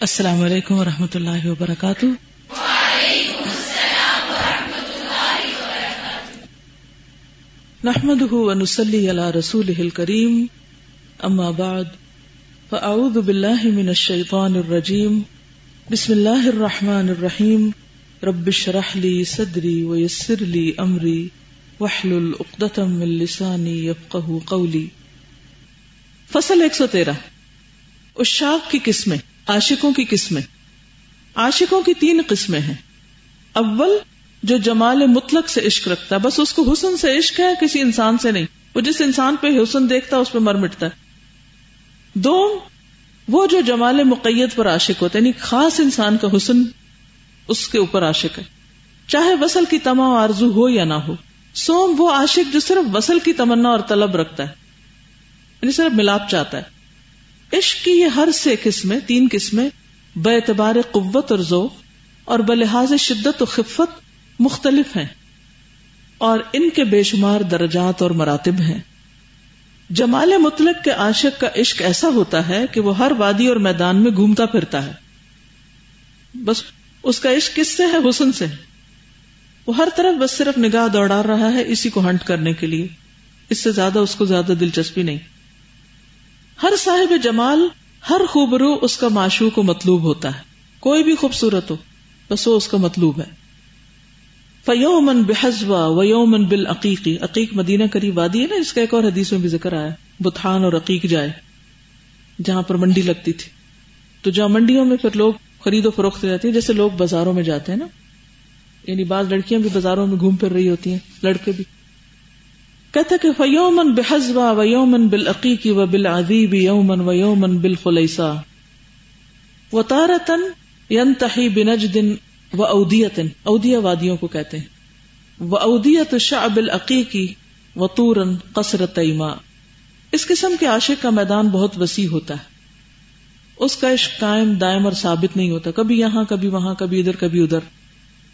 السلام علیکم و رحمۃ اللہ وبرکاتہ۔ نحمد ونسلی علی رسول کریم اما بعد، فاعوذ باللہ من الشیطان الرجیم۔ بسم اللہ الرحمن الرحیم۔ رب اشرح لی صدری ویسر لی امری۔ واحلل عقدۃ من لسانی یفقهوا قولی۔ فصل 113 اشاق کی قسمیں۔ عاشقوں کی قسمیں۔ عاشقوں کی تین قسمیں ہیں۔ اول، جو جمال مطلق سے عشق رکھتا ہے، بس اس کو حسن سے عشق ہے، کسی انسان سے نہیں۔ وہ جس انسان پہ حسن دیکھتا ہے، اس پہ مر مٹتا ہے۔ دو، وہ جو جمال مقید پر عاشق ہوتا ہے یعنی خاص انسان کا حسن، اس کے اوپر عاشق ہے۔ چاہے وصل کی تمام آرزو ہو یا نہ ہو، سوم، وہ عاشق جو صرف وصل کی تمنا اور طلب رکھتا ہے یعنی صرف ملاپ چاہتا ہے۔ عشق کی یہ ہر سے قسمیں، تین قسمیں، بے اعتبار قوت اور ذوق اور بلحاظ شدت و خفت مختلف ہیں اور ان کے بے شمار درجات اور مراتب ہیں۔ جمال مطلق کے عاشق کا عشق ایسا ہوتا ہے کہ وہ ہر وادی اور میدان میں گھومتا پھرتا ہے۔ بس اس کا عشق کس سے ہے؟ حسن سے۔ وہ ہر طرف بس صرف نگاہ دوڑا رہا ہے اسی کو ہنٹ کرنے کے لیے۔ اس سے زیادہ اس کو زیادہ دلچسپی نہیں۔ ہر صاحب جمال، ہر خوبرو اس کا معشوق و مطلوب ہوتا ہے۔ کوئی بھی خوبصورت ہو، بس وہ اس کا مطلوب ہے۔ فیومن بحزوا و یومن بال عقیقی عقیق مدینہ کری وادی ہے نا، اس کا ایک اور حدیث میں بھی ذکر آیا۔ بتان اور عقیق جائے، جہاں پر منڈی لگتی تھی۔ تو جہاں منڈیوں میں پھر لوگ خرید و فروخت جاتی ہیں، جیسے لوگ بازاروں میں جاتے ہیں نا۔ یعنی بعض لڑکیاں بھی بازاروں میں گھوم پھر رہی ہوتی ہیں، لڑکے بھی۔ کہتے کہ فیومن بحزوا و یومن بال عقیقی و بال ادیب یومن و یومن بال خلیسا و تارتن ینتہی بنجدن و اودیتن اودیا وادیوں کو کہتے ہیں۔ وہ اودیت شعب العقیقی و تورن قصرت اس قسم کے عاشق کا میدان بہت وسیع ہوتا ہے۔ اس کا عشق قائم، دائم اور ثابت نہیں ہوتا۔ کبھی یہاں، کبھی وہاں، کبھی ادھر کبھی ادھر۔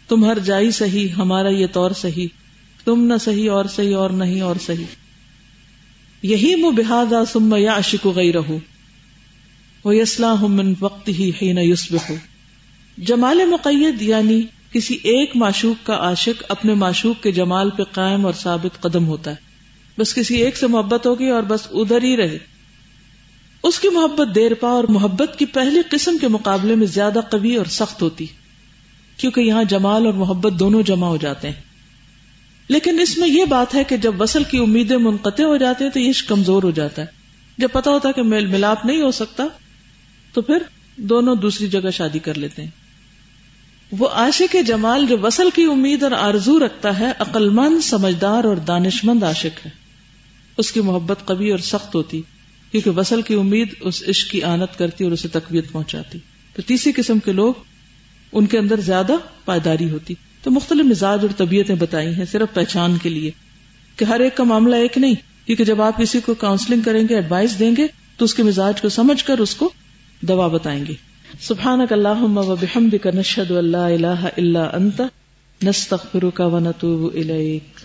تم ہر جائی صحیح، ہمارا یہ طور صحیح۔ تم نہ صحیح اور صحیح اور نہیں اور صحیح۔ یہی مو بحادا سم یا عشق گئی رہو وہ اسلح من وقت ہی یوسب ہو جمال مقید یعنی کسی ایک معشوق کا عاشق اپنے معشوق کے جمال پہ قائم اور ثابت قدم ہوتا ہے۔ بس کسی ایک سے محبت ہوگی اور بس ادھر ہی رہے۔ اس کی محبت دیر پا اور محبت کی پہلی قسم کے مقابلے میں زیادہ قوی اور سخت ہوتی۔ کیونکہ یہاں جمال اور محبت دونوں جمع ہو جاتے ہیں۔ لیکن اس میں یہ بات ہے کہ جب وصل کی امیدیں منقطع ہو جاتے ہیں تو یہ کمزور ہو جاتا ہے۔ جب پتا ہوتا ہے کہ میل ملاپ نہیں ہو سکتا، تو پھر دونوں دوسری جگہ شادی کر لیتے ہیں۔ وہ عاشق جمال جو وصل کی امید اور آرزو رکھتا ہے عقل مند سمجھدار اور دانش مند عاشق ہے۔ اس کی محبت کبھی اور سخت ہوتی، کیونکہ وصل کی امید اس عشق کی آنت کرتی اور اسے تقویت پہنچاتی۔ تو تیسری قسم کے لوگ، ان کے اندر زیادہ پائیداری ہوتی۔ تو مختلف مزاج اور طبیعتیں بتائی ہیں صرف پہچان کے لیے کہ ہر ایک کا معاملہ ایک نہیں، کیونکہ جب آپ کسی کو کاؤنسلنگ کریں گے ایڈوائس دیں گے، تو اس کے مزاج کو سمجھ کر اس کو دوا بتائیں گے۔ سبحانك اللهم وبحمدك نشهد ان لا اله الا انت نستغفرك ونتوب اليك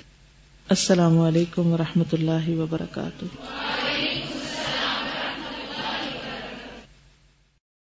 السلام علیکم و رحمۃ اللہ وبرکاتہ۔